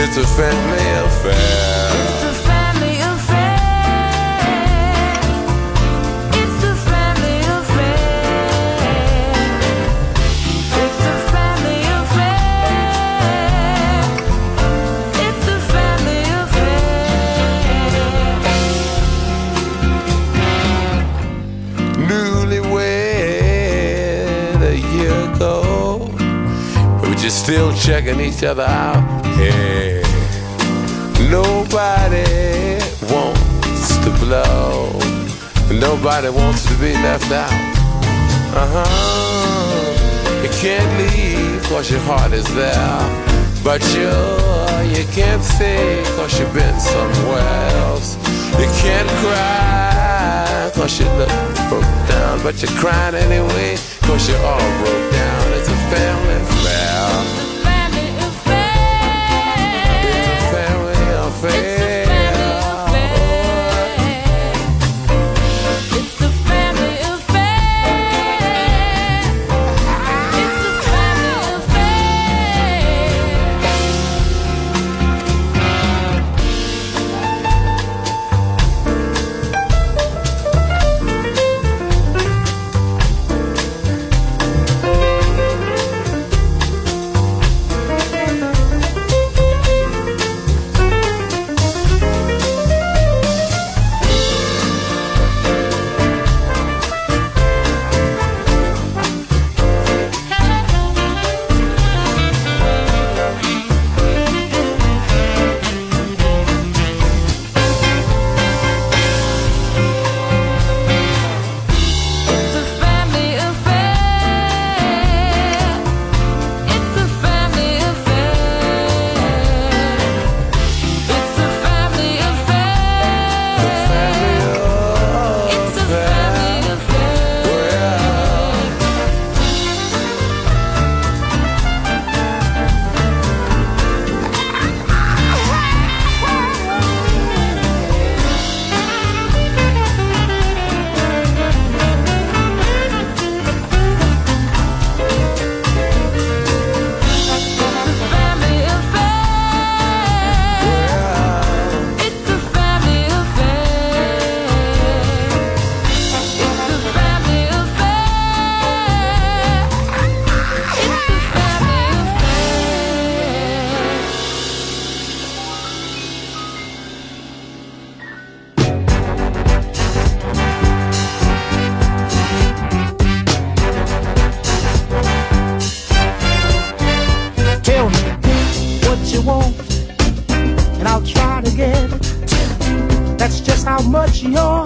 it's a family affair. It's a family affair. It's a family affair. It's a family affair. It's a year ago, we were just still checking each other out Nobody wants to blow. Nobody wants to be left out. Uh huh. You can't leave cause your heart is there. But you, you can't say cause you've been somewhere else. You can't cry cause you look broke down. But you're crying anyway cause you're all broke down. It's a family. pasión.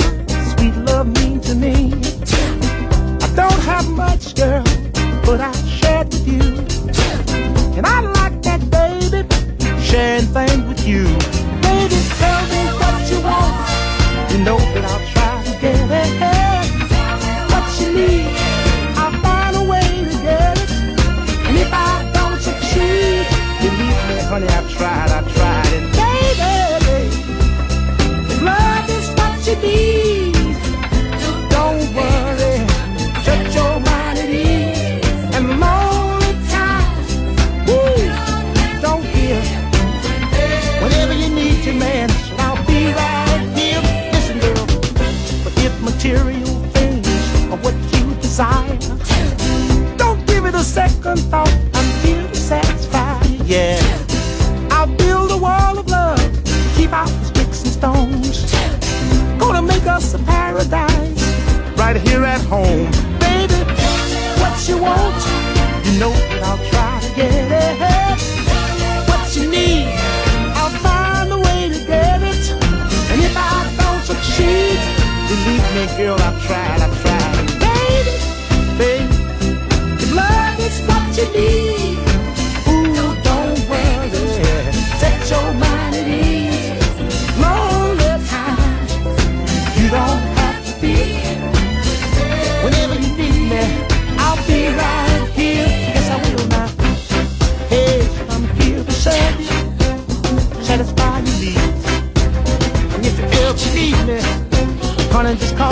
wanna just call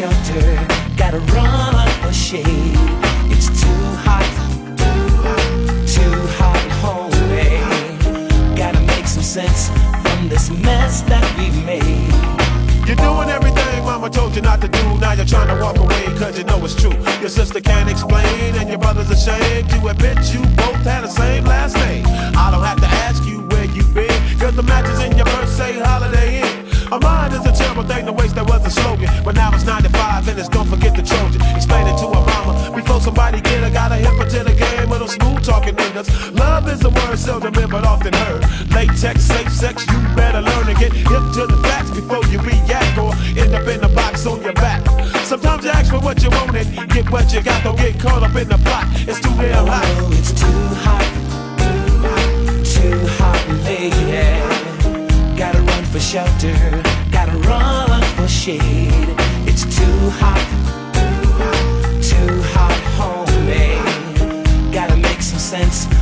Shelter, gotta run for shade. It's too hot, too hot, too hot, homie. Eh? Gotta make some sense from this mess that we've made. You're doing everything mama told you not to do. Now you're trying to walk away cause you know it's true. Your sister can't explain and your brother's ashamed to admit you both had the same last name. I don't have to ask you where you've been cause the matches in your say holiday in. A mind is a terrible thing to a slogan. But now it's 95 and it's don't forget the Trojan. Explain it to a mama before somebody get her. Got a hip to the game with them smooth talking niggas. Love is a word seldom heard but often heard. Latex, safe sex, you better learn to get hip to the facts before you react or end up in the box on your back. Sometimes you ask for what you want and get what you got. Don't get caught up in the plot. It's too damn hot. Oh, it's too hot, too hot, too hot, lady. Gotta run for shelter, gotta run for shade. It's too hot, too hot, too hot, homie. Gotta make some sense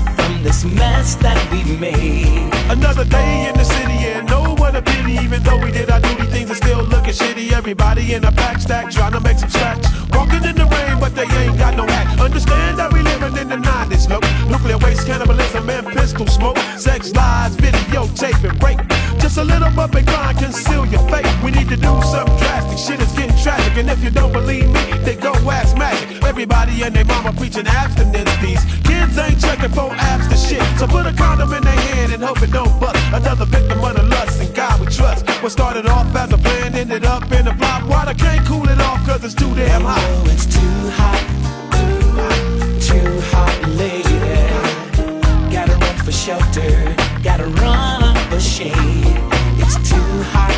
this mess that we made. Another day in the city and no one a pity. Even though we did our duty, things are still looking shitty. Everybody in a pack stack trying to make some stacks. Walking in the rain, but they ain't got no hat. Understand that we living in the 90s, look. Nuclear waste, cannibalism, and pistol smoke. Sex lies, videotape, and rape. Just a little bump and grind, conceal your fate. We need to do something drastic. Shit is getting tragic. And if you don't believe me, then go ask magic. Everybody and their mama preaching abstinence. These kids ain't checking for to shit. So put a condom in their hand and hope it don't bust. Another victim of the lust and God we trust. What started off as a plan ended up in a flop. Water can't cool it off cause it's too damn hot. Oh, it's too hot, too hot, lady. Gotta run for shelter, gotta run for shade. It's too hot,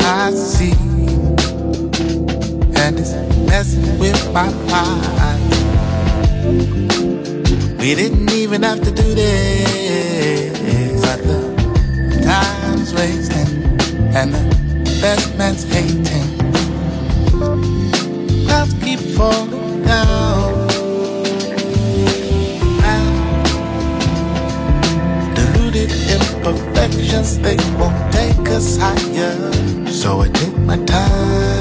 I see, and it's messing with my mind. We didn't even have to do this, but the time's wasting, and the best man's hating. Clouds keep falling imperfections, they won't take us higher. So I take my time.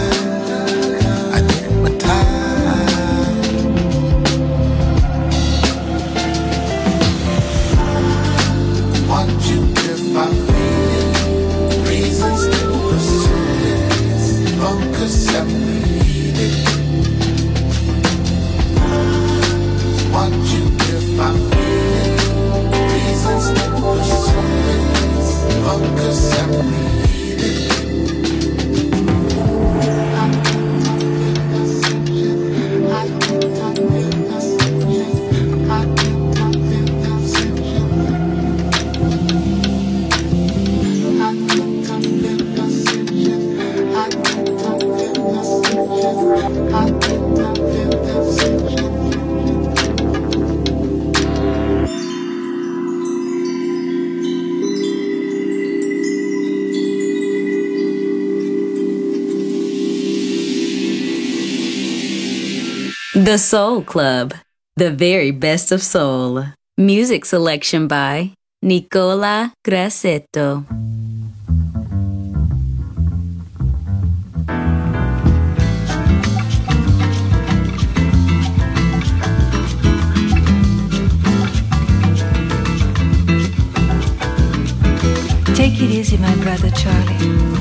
The Soul Club, the very best of soul. Music selection by Nicola Grassetto. Take it easy, my brother Charlie.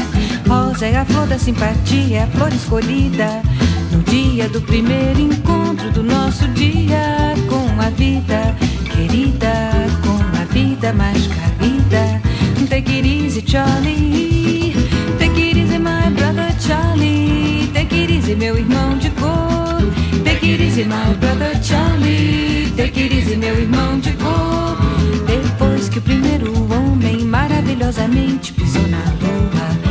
Rosa é a flor da simpatia, é a flor escolhida no dia do primeiro encontro do nosso dia com a vida querida, com a vida mais carida. Take it easy, Charlie. Take it easy, my brother Charlie. Take it easy, meu irmão de cor. Take it easy, my brother Charlie. Take it easy, meu irmão de cor. Depois que o primeiro homem maravilhosamente pisou na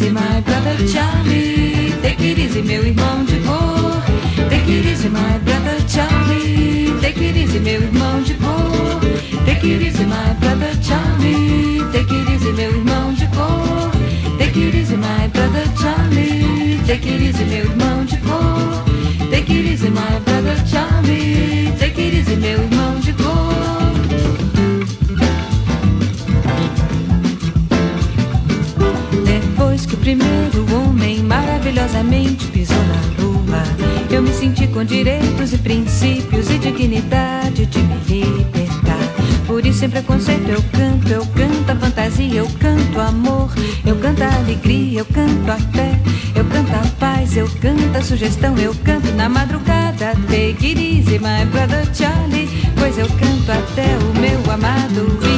easy, my brother Charlie. Take it easy, meu irmão de boa. Take it easy, my brother Charlie. Take it easy, meu irmão de boa. Take it easy, my brother Charlie. Take it easy, meu irmão de boa. Take it easy, my brother Charlie. Take it easy, meu eu canto a fé, eu canto a paz, eu canto a sugestão, eu canto na madrugada. Take it easy, my brother Charlie, pois eu canto até o meu amado.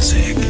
Music.